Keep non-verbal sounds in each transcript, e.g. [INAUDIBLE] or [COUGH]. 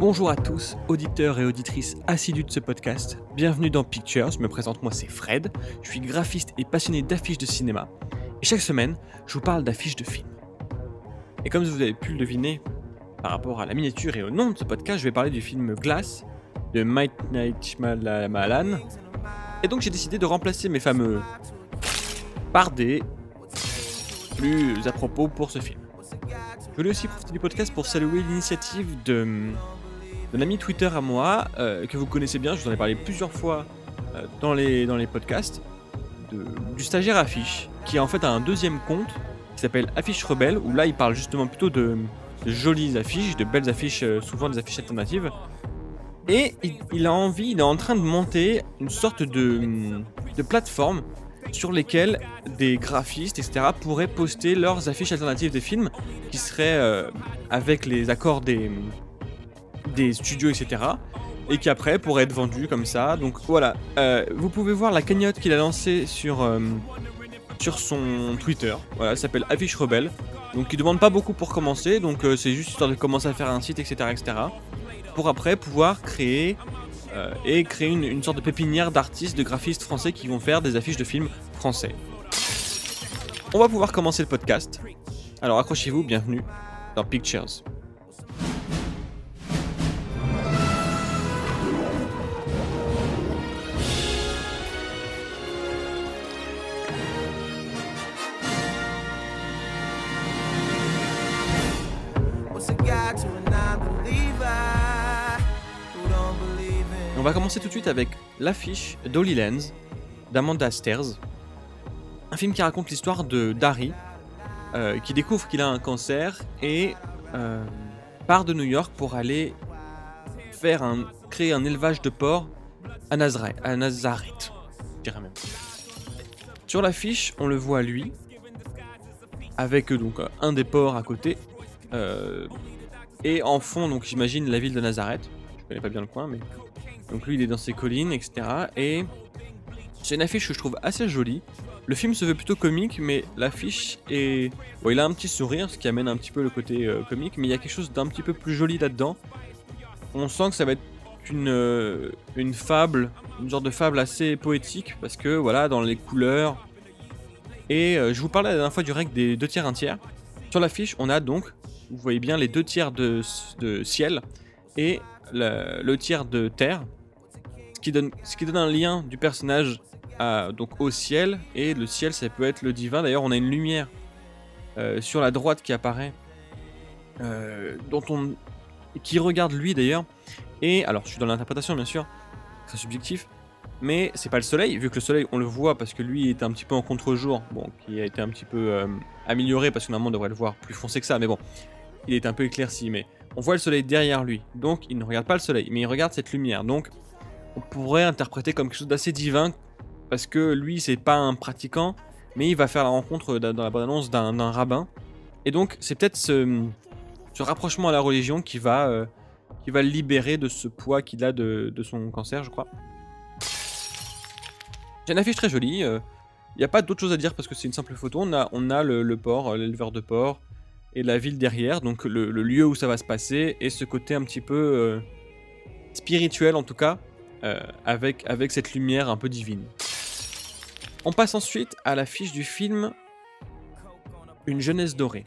Bonjour à tous, auditeurs et auditrices assidus de ce podcast. Bienvenue dans Pictures, je me présente, moi c'est Fred. Je suis graphiste et passionné d'affiches de cinéma. Et chaque semaine, je vous parle d'affiches de films. Et comme vous avez pu le deviner par rapport à la miniature et au nom de ce podcast, je vais parler du film Glass de Mike Shyamalan. Et donc j'ai décidé de remplacer mes fameux par des plus à propos pour ce film. Je voulais aussi profiter du podcast pour saluer l'initiative de d'un ami Twitter à moi, euh, que vous connaissez bien, je vous en ai parlé plusieurs fois euh, dans, les, dans les podcasts, du stagiaire Affiche, qui en fait un deuxième compte qui s'appelle Affiche Rebelle, où là il parle justement plutôt de, jolies affiches, de belles affiches, euh, souvent des affiches alternatives. Et il, il a envie, il est en train de monter une sorte de, de plateforme sur lesquelles des graphistes, etc., pourraient poster leurs affiches alternatives des films qui seraient avec les accords des, des studios, etc. Et qui après pourraient être vendus comme ça. Donc voilà, Euh, vous pouvez voir la cagnotte qu'il a lancée sur, euh, sur son Twitter. Voilà, s'appelle Affiche Rebelle. Donc il demande pas beaucoup pour commencer, donc euh, c'est juste histoire de commencer à faire un site, etc. etc. pour après pouvoir créer et créer une, une sorte de pépinière d'artistes, de graphistes français qui vont faire des affiches de films français. On va pouvoir commencer le podcast. Alors accrochez-vous, bienvenue dans Pictures. On va commencer tout de suite avec l'affiche d'Holy Lands d'Amanda Stairs. Un film qui raconte l'histoire de Dari, euh, qui découvre qu'il a un cancer et euh, part de New York pour aller créer un élevage de porcs à Nazareth. Sur l'affiche, on le voit lui, avec euh, donc un des porcs à côté, et en fond, j'imagine la ville de Nazareth. Je connais pas bien le coin, mais donc lui, il est dans ses collines, etc. Et c'est une affiche que je trouve assez jolie. Le film se veut plutôt comique, mais l'affiche est... Bon, il a un petit sourire, ce qui amène un petit peu le côté euh, comique, mais il y a quelque chose d'un petit peu plus joli là-dedans. On sent que ça va être une, euh, une fable, une genre de fable assez poétique, parce que voilà, dans les couleurs... Et euh, je vous parlais la dernière fois du règle des deux tiers, un tiers. Sur l'affiche, on a donc, vous voyez bien, les deux tiers de, de ciel et le, le tiers de terre, ce qui donne, ce qui donne un lien du personnage à- donc au ciel, et le ciel ça peut être le divin. D'ailleurs, on a une lumière euh, sur la droite qui apparaît, euh, dont on, qui regarde lui d'ailleurs. Et alors, je suis dans l'interprétation bien sûr, très subjectif, mais c'est pas le soleil, vu que le soleil on le voit parce que lui est un petit peu en contre-jour, bon, qui a été un petit peu euh, amélioré parce que normalement on devrait le voir plus foncé que ça, mais bon, il est un peu éclairci, mais on voit le soleil derrière lui, donc il ne regarde pas le soleil, mais il regarde cette lumière. Donc on pourrait interpréter comme quelque chose d'assez divin, parce que lui c'est pas un pratiquant, mais il va faire la rencontre dans la bande-annonce d'un rabbin. Et donc c'est peut-être ce, ce rapprochement à la religion qui va, euh, qui va le libérer de ce poids qu'il a de, de son cancer, je crois. C'est une affiche très jolie. Il n'y a pas d'autre chose à dire parce que c'est une simple photo. On a, on a le, le port, euh, l'éleveur de porc et la ville derrière, donc le, lieu où ça va se passer, et ce côté un petit peu euh, spirituel en tout cas, euh, avec, avec cette lumière un peu divine. On passe ensuite à l'affiche du film Une jeunesse dorée,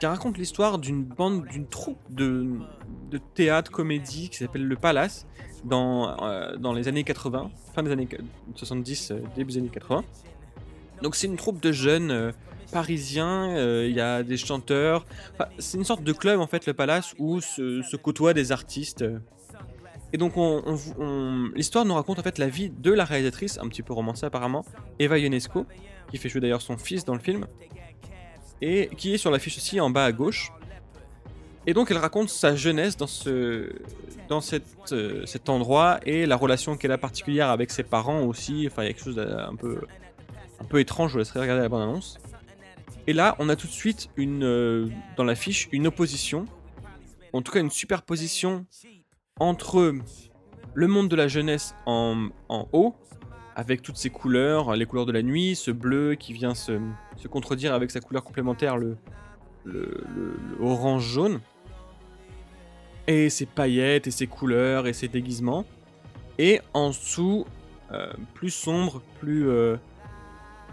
qui raconte l'histoire d'une bande, d'une troupe de, de théâtre, comédie qui s'appelle Le Palace, dans, euh, dans les années 80, fin des années 70, euh, début des années 80. Donc c'est une troupe de jeunes euh, parisiens, euh, il y a des chanteurs, c'est une sorte de club en fait, le Palace, où se côtoient des artistes. Et donc on, on- on- l'histoire nous raconte en fait la vie de la réalisatrice, un petit peu romancée apparemment, Eva Ionesco, qui fait jouer d'ailleurs son fils dans le film, et qui est sur l'affiche aussi en bas à gauche. Et donc elle raconte sa jeunesse dans, euh, cet endroit et la relation qu'elle a particulière avec ses parents aussi. Enfin, il y a quelque chose d'un peu, un peu étrange, je vous laisserai regarder la bande-annonce. Et là, on a tout de suite une, euh, dans l'affiche une opposition, en tout cas une superposition entre le monde de la jeunesse en, en haut, avec toutes ses couleurs, les couleurs de la nuit, ce bleu qui vient se, contredire avec sa couleur complémentaire, le, le orange-jaune. et ses paillettes, et ses couleurs, et ses déguisements. Et en dessous, euh, plus sombre, plus... euh,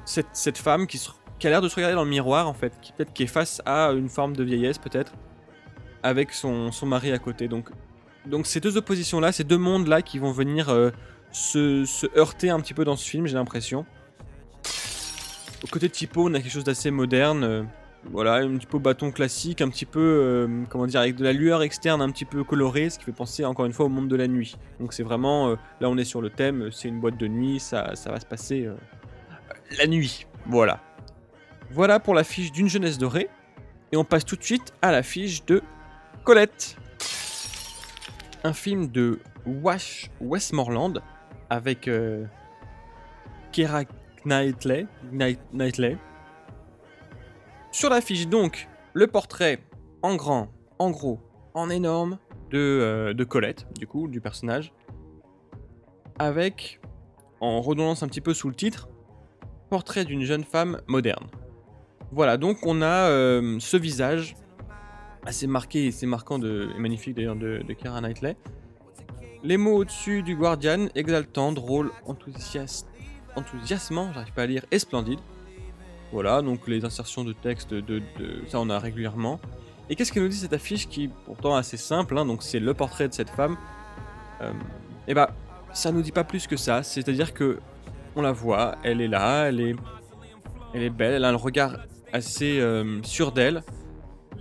cette, femme qui, a l'air de se regarder dans le miroir, en fait, qui est face à une forme de vieillesse, peut-être, avec son, son mari à côté. Donc, donc ces deux oppositions-là, ces deux mondes-là qui vont venir euh, se, heurter un petit peu dans ce film, j'ai l'impression. Au côté typo, on a quelque chose d'assez moderne. euh, voilà, un petit peu bâton classique, un petit peu, euh, comment dire, avec de la lueur externe un petit peu colorée, ce qui fait penser encore une fois au monde de la nuit. Donc c'est vraiment, là on est sur le thème, c'est une boîte de nuit, ça, ça va se passer la nuit. Voilà. Voilà pour la fiche d'une jeunesse dorée. Et on passe tout de suite à la fiche de Colette. Un film de Wash Westmoreland avec euh, Knightley. Knight- Knightley. Sur la fiche donc, le portrait en grand, en gros, en énorme de, euh, de Colette, du coup, du personnage. Avec, en redondance un petit peu sous le titre, portrait d'une jeune femme moderne. Voilà, donc on a euh, ce visage assez marqué et marquant de, et magnifique d'ailleurs de, de Keira Knightley. Les mots au-dessus du Guardian, exaltant, drôle, enthousiasmant, j'arrive pas à lire, et splendide. Voilà, donc les insertions de texte, de, ça on a régulièrement. Et qu'est-ce que nous dit cette affiche qui est pourtant assez simple, hein, donc c'est le portrait de cette femme. et bah, ça nous dit pas plus que ça, c'est-à-dire que on la voit, elle est là, elle est, elle est belle, elle a un regard assez euh, sûr d'elle.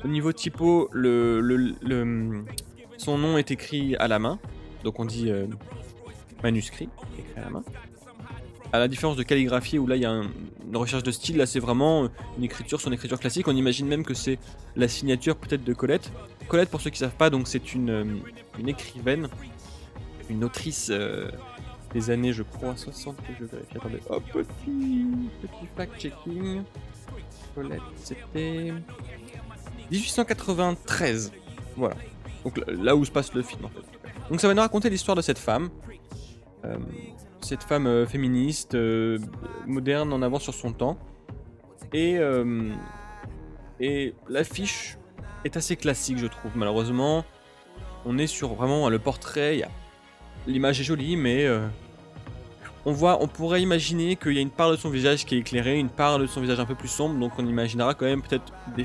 Au niveau typo, son nom est écrit à la main, donc on dit euh, manuscrit, écrit à la main. À la différence de calligraphie où là il y a un- une recherche de style, là c'est vraiment une écriture, son écriture classique. On imagine même que c'est la signature peut-être de Colette. Colette, pour ceux qui savent pas, donc c'est une, euh, écrivaine, une autrice euh, des années, je crois, 60 que je vérifie. Attendez, hop, petit, petit fact-checking. Colette, c'était 1893. Voilà. Donc là- où se passe le film en fait. Donc ça va nous raconter l'histoire de cette femme. Euh, cette femme euh, féministe, euh, moderne, en avance sur son temps. Et, l'affiche est assez classique, je trouve. Malheureusement, on est sur vraiment le portrait. L'image est jolie, mais on on pourrait imaginer qu'il y a une part de son visage qui est éclairée, une part de son visage un peu plus sombre. Donc on imaginera quand même peut-être des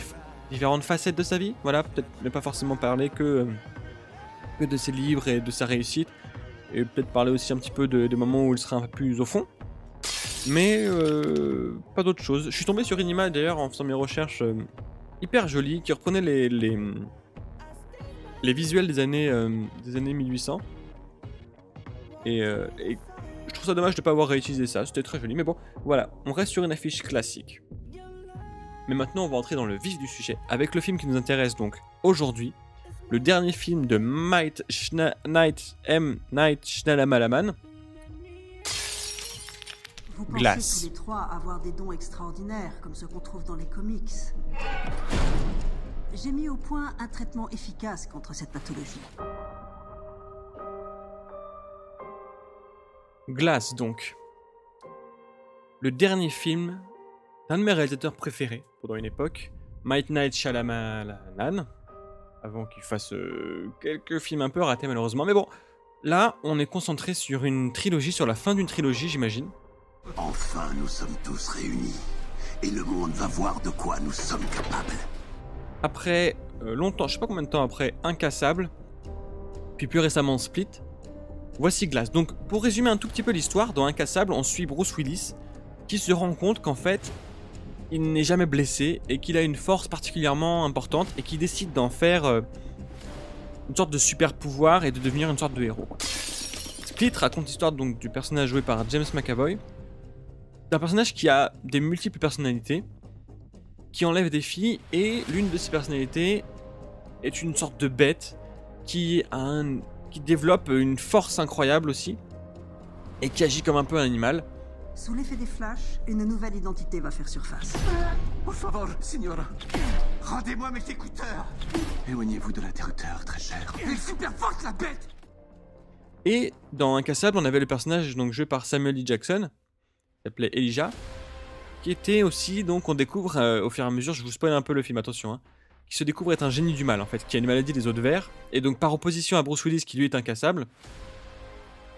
différentes facettes de sa vie. Voilà, peut-être ne pas forcément parler que, euh, que de ses livres et de sa réussite. Et peut-être parler aussi un petit peu de- des moments où il sera un peu plus au fond. Mais euh, pas d'autre chose. Je suis tombé sur une image d'ailleurs en faisant mes recherches euh, hyper jolie qui reprenait les, les, visuels des années, des années 1800. Et, et je trouve ça dommage de ne pas avoir réutilisé ça. C'était très joli. Mais bon, voilà, on reste sur une affiche classique. Mais maintenant, on va entrer dans le vif du sujet avec le film qui nous intéresse donc aujourd'hui. Le dernier film de Might Schna- Night M. Night Shyamalan. Vous pensez Glace. tous les trois avoir des dons extraordinaires, comme ceux qu'on trouve dans les comics. J'ai mis au point un traitement efficace contre cette pathologie. Glass donc. Le dernier film d'un de mes réalisateurs préférés pendant une époque, Might Night Shyamalan, avant qu'il fasse euh, quelques films un peu ratés malheureusement. Mais bon, là on est concentré sur une trilogie, sur la fin d'une trilogie j'imagine. Enfin, nous sommes tous réunis. Et le monde va voir de quoi nous sommes capables. Après euh, longtemps, je sais pas combien de temps après, Incassable, puis plus récemment Split, voici Glass. Donc pour résumer un tout petit peu l'histoire, dans Incassable on suit Bruce Willis qui se rend compte qu'en fait il n'est jamais blessé et qu'il a une force particulièrement importante et qui décide d'en faire euh, une sorte de super pouvoir et de devenir une sorte de héros. Split raconte l'histoire donc du personnage joué par James McAvoy. C'est un personnage qui a des multiples personnalités, qui enlève des filles et l'une de ces personnalités est une sorte de bête qui développe une force incroyable aussi et qui agit comme un peu un animal. Sous l'effet des flashs, une nouvelle identité va faire surface. Por favor, signora. Rendez-moi mes écouteurs. Éloignez-vous de l'interrupteur, très cher. Il est super forte, la bête Et dans Incassable, on avait le personnage donc joué par Samuel L. Jackson, qui s'appelait Elijah, qui était aussi donc on découvre euh, au fur et à mesure, je vous spoil un peu le film, attention, hein, qui qui se découvre être un génie du mal en fait, qui a une maladie des os de verre, et donc par opposition à Bruce Willis qui lui est incassable,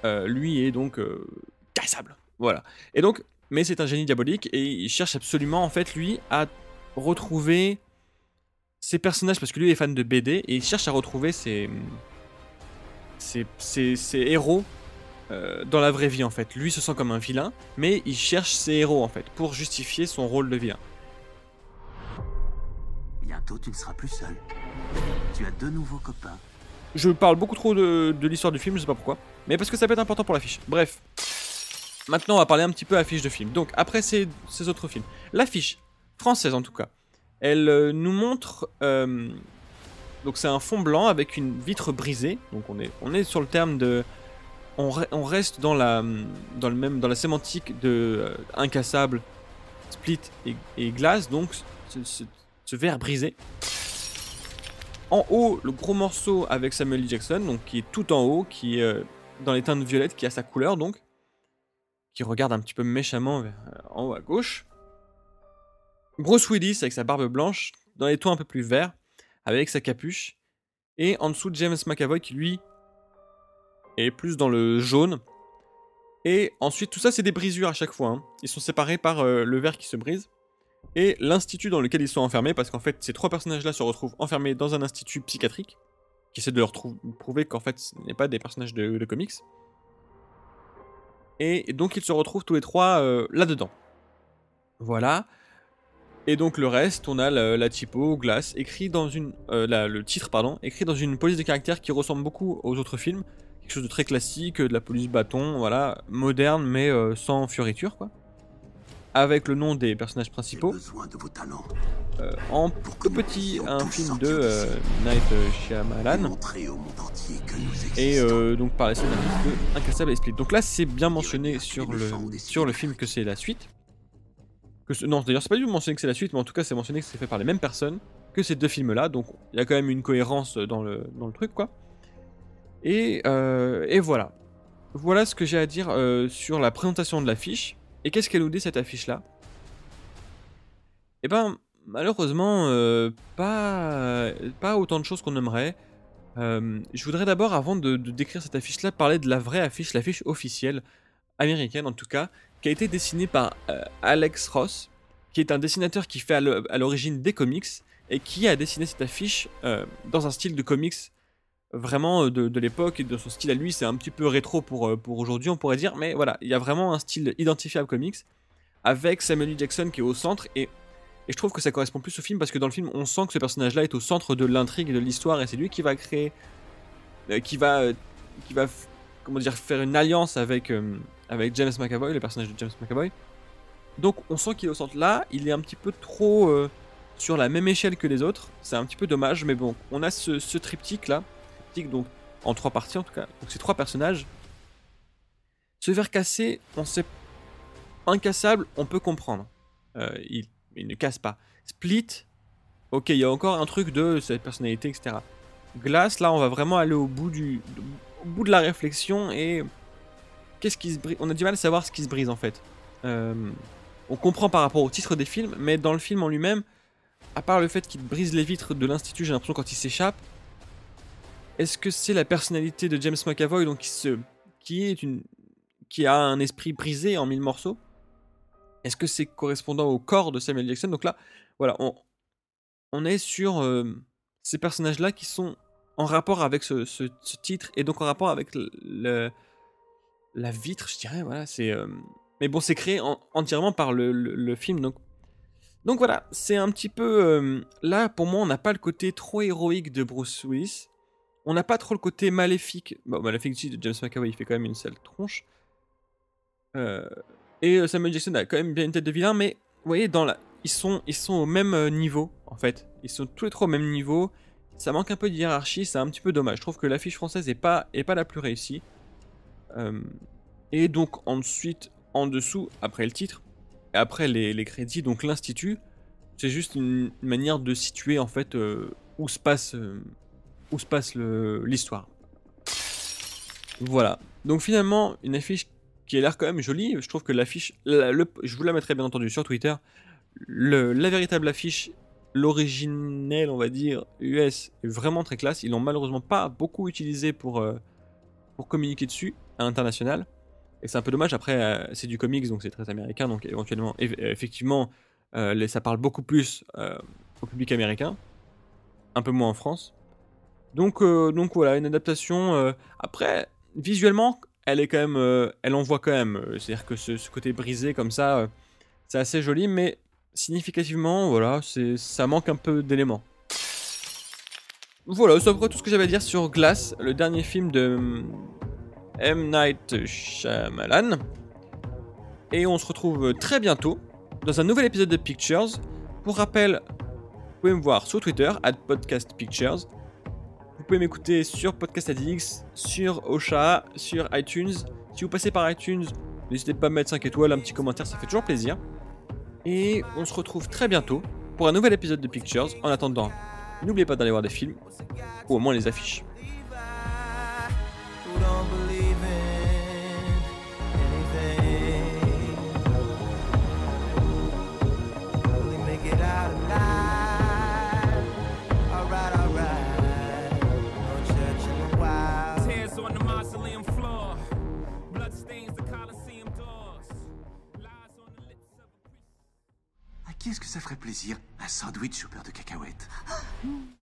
euh, lui est donc euh, cassable. Voilà. Et donc, mais c'est un génie diabolique et il cherche absolument en fait lui à retrouver ses personnages parce que lui est fan de BD et il cherche à retrouver ses ses, ses- ses héros euh, dans la vraie vie en fait. Lui se sent comme un vilain, mais il cherche ses héros en fait pour justifier son rôle de vilain. Bientôt, tu ne seras plus seul. Tu as deux nouveaux copains. Je parle beaucoup trop de, de l'histoire du film, je sais pas pourquoi, mais parce que ça peut être important pour l'affiche. Bref. Maintenant, on va parler un petit peu affiche de film. Donc, après ces, ces autres films. L'affiche, française en tout cas, elle euh, nous montre. euh, donc, c'est un fond blanc avec une vitre brisée. Donc, on est, on est sur le terme de. On, re- on reste dans la, dans, le même, dans la sémantique de euh, incassable, split et, glace. Donc, ce, ce- verre brisé. En haut, le gros morceau avec Samuel L. Jackson, donc qui est tout en haut, qui est dans les teintes violettes, qui a sa couleur donc, qui regarde un petit peu méchamment euh, en haut à gauche. Bruce Willis avec sa barbe blanche, dans les tons un peu plus verts, avec sa capuche. Et en dessous, James McAvoy qui lui est plus dans le jaune. Et ensuite, tout ça, c'est des brisures à chaque fois. hein. Ils sont séparés par euh, le verre qui se brise et l'institut dans lequel ils sont enfermés, parce qu'en fait, ces trois personnages-là se retrouvent enfermés dans un institut psychiatrique, qui essaie de leur prouver qu'en fait, ce n'est pas des personnages de comics. Et donc, ils se retrouvent tous les trois euh, là-dedans. Voilà. Et donc, le reste, on a la, la typo, Glace, écrit dans une. euh, le titre, pardon, écrit dans une police de caractère qui ressemble beaucoup aux autres films. Quelque chose de très classique, de la police bâton, voilà, moderne, mais euh, sans fioriture, quoi. Avec le nom des personnages principaux. de vos. Euh, en tout petit, un film de euh, Night Shyamalan. Et euh, donc par la suite de Incassable et Split. Donc là c'est bien mentionné sur le, sur le film que c'est la suite. Que ce- non d'ailleurs c'est pas du tout mentionné que c'est la suite, mais en tout cas c'est mentionné que c'est fait par les mêmes personnes que ces deux films là. Donc il y a quand même une cohérence dans le, dans le truc quoi. Et, euh, et voilà. Voilà ce que j'ai à dire sur la présentation de l'affiche. Et qu'est-ce qu'elle nous dit cette affiche là Eh ben malheureusement euh, pas, pas autant de choses qu'on aimerait. Euh, je voudrais d'abord, avant de, décrire cette affiche-là, parler de la vraie affiche, l'affiche officielle, américaine en tout cas, qui a été dessinée par euh, Alex Ross, qui est un dessinateur qui fait à l'o- à l'origine des comics, et qui a dessiné cette affiche dans un style de comics vraiment euh, de, l'époque, et de son style à lui, c'est un petit peu rétro pour, euh, pour aujourd'hui, on pourrait dire, mais voilà, il y a vraiment un style identifiable comics, avec Samuel L. Jackson qui est au centre, et et je trouve que ça correspond plus au film parce que dans le film, on sent que ce personnage-là est au centre de l'intrigue et de l'histoire et c'est lui qui va créer, euh, qui va, qui va, comment dire, faire une alliance avec avec James McAvoy, le personnage de James McAvoy. Donc on sent qu'il est au centre. Là, il est un petit peu trop sur la même échelle que les autres. C'est un petit peu dommage, mais bon, on a ce, ce triptyque là, donc en trois parties en tout cas. Donc ces trois personnages. Ce verre cassé, on sait incassable, on peut comprendre. Euh, il il ne casse pas. Split, ok, il y a encore un truc de cette personnalité, etc. Glace, là, on va vraiment aller au bout du, au bout de la réflexion et qu'est-ce qui se brise? On a du mal à savoir ce qui se brise en fait. Euh, on comprend par rapport au titre des films, mais dans le film en lui-même, à part le fait qu'il brise les vitres de l'institut, j'ai l'impression quand il s'échappe. Est-ce que c'est la personnalité de James McAvoy, donc qui se, qui est une, qui a un esprit brisé en mille morceaux? Est-ce que c'est correspondant au corps de Samuel Jackson? Donc là, voilà, on, on est sur euh, ces personnages-là qui sont en rapport avec ce, ce- titre et donc en rapport avec le, la vitre, je dirais. Voilà, c'est. euh, mais bon, c'est créé en- entièrement par le, le- le film, donc. Donc voilà, c'est un petit peu. euh, là, pour moi, on n'a pas le côté trop héroïque de Bruce Willis. On n'a pas trop le côté maléfique. Bon, maléfique de James McAvoy, il fait quand même une sale tronche. Euh, et euh, Samuel Jackson a quand même bien une tête de vilain, mais vous voyez, ils, sont, ils sont au même euh, niveau, en fait. Ils sont tous les trois au même niveau. Ça manque un peu de hiérarchie, c'est un petit peu dommage. Je trouve que l'affiche française est pas, est pas la plus réussie. Et donc, ensuite, en dessous, après le titre, après les, crédits, donc l'Institut, c'est juste une manière de situer, en fait, où se passe, où se passe l'histoire. Voilà. Donc finalement, une affiche qui a l'air quand même jolie. Je trouve que l'affiche, je vous la mettrai bien entendu sur Twitter. La véritable affiche l'originel, on va dire, US est vraiment très classe. Ils l'ont malheureusement pas beaucoup utilisé pour, euh, pour communiquer dessus à l'international. Et c'est un peu dommage. Après, euh, c'est du comics, donc c'est très américain. Donc éventuellement, eff- effectivement, euh, ça parle beaucoup plus au public américain. Un peu moins en France. Donc, euh, donc voilà, une adaptation. euh, après, visuellement, elle est quand même, euh, elle envoie quand même. C'est-à-dire que ce, côté brisé comme ça, c'est assez joli, mais significativement, voilà, ça manque un peu d'éléments. Voilà, c'est à peu près tout ce que j'avais à dire sur Glass, le dernier film de M. Night Shyamalan. Et on se retrouve très bientôt dans un nouvel épisode de Pictures. Pour rappel, vous pouvez me voir sur Twitter, at. Vous pouvez m'écouter sur Podcast Addicts, sur Ocha, sur iTunes. Si vous passez par iTunes, n'hésitez pas à mettre 5 étoiles, un petit commentaire, ça fait toujours plaisir. Et on se retrouve très bientôt pour un nouvel épisode de Pictures. En attendant, n'oubliez pas d'aller voir des films, ou au moins les affiches. Ça ferait plaisir. Un sandwich au de cacahuète [GASPS]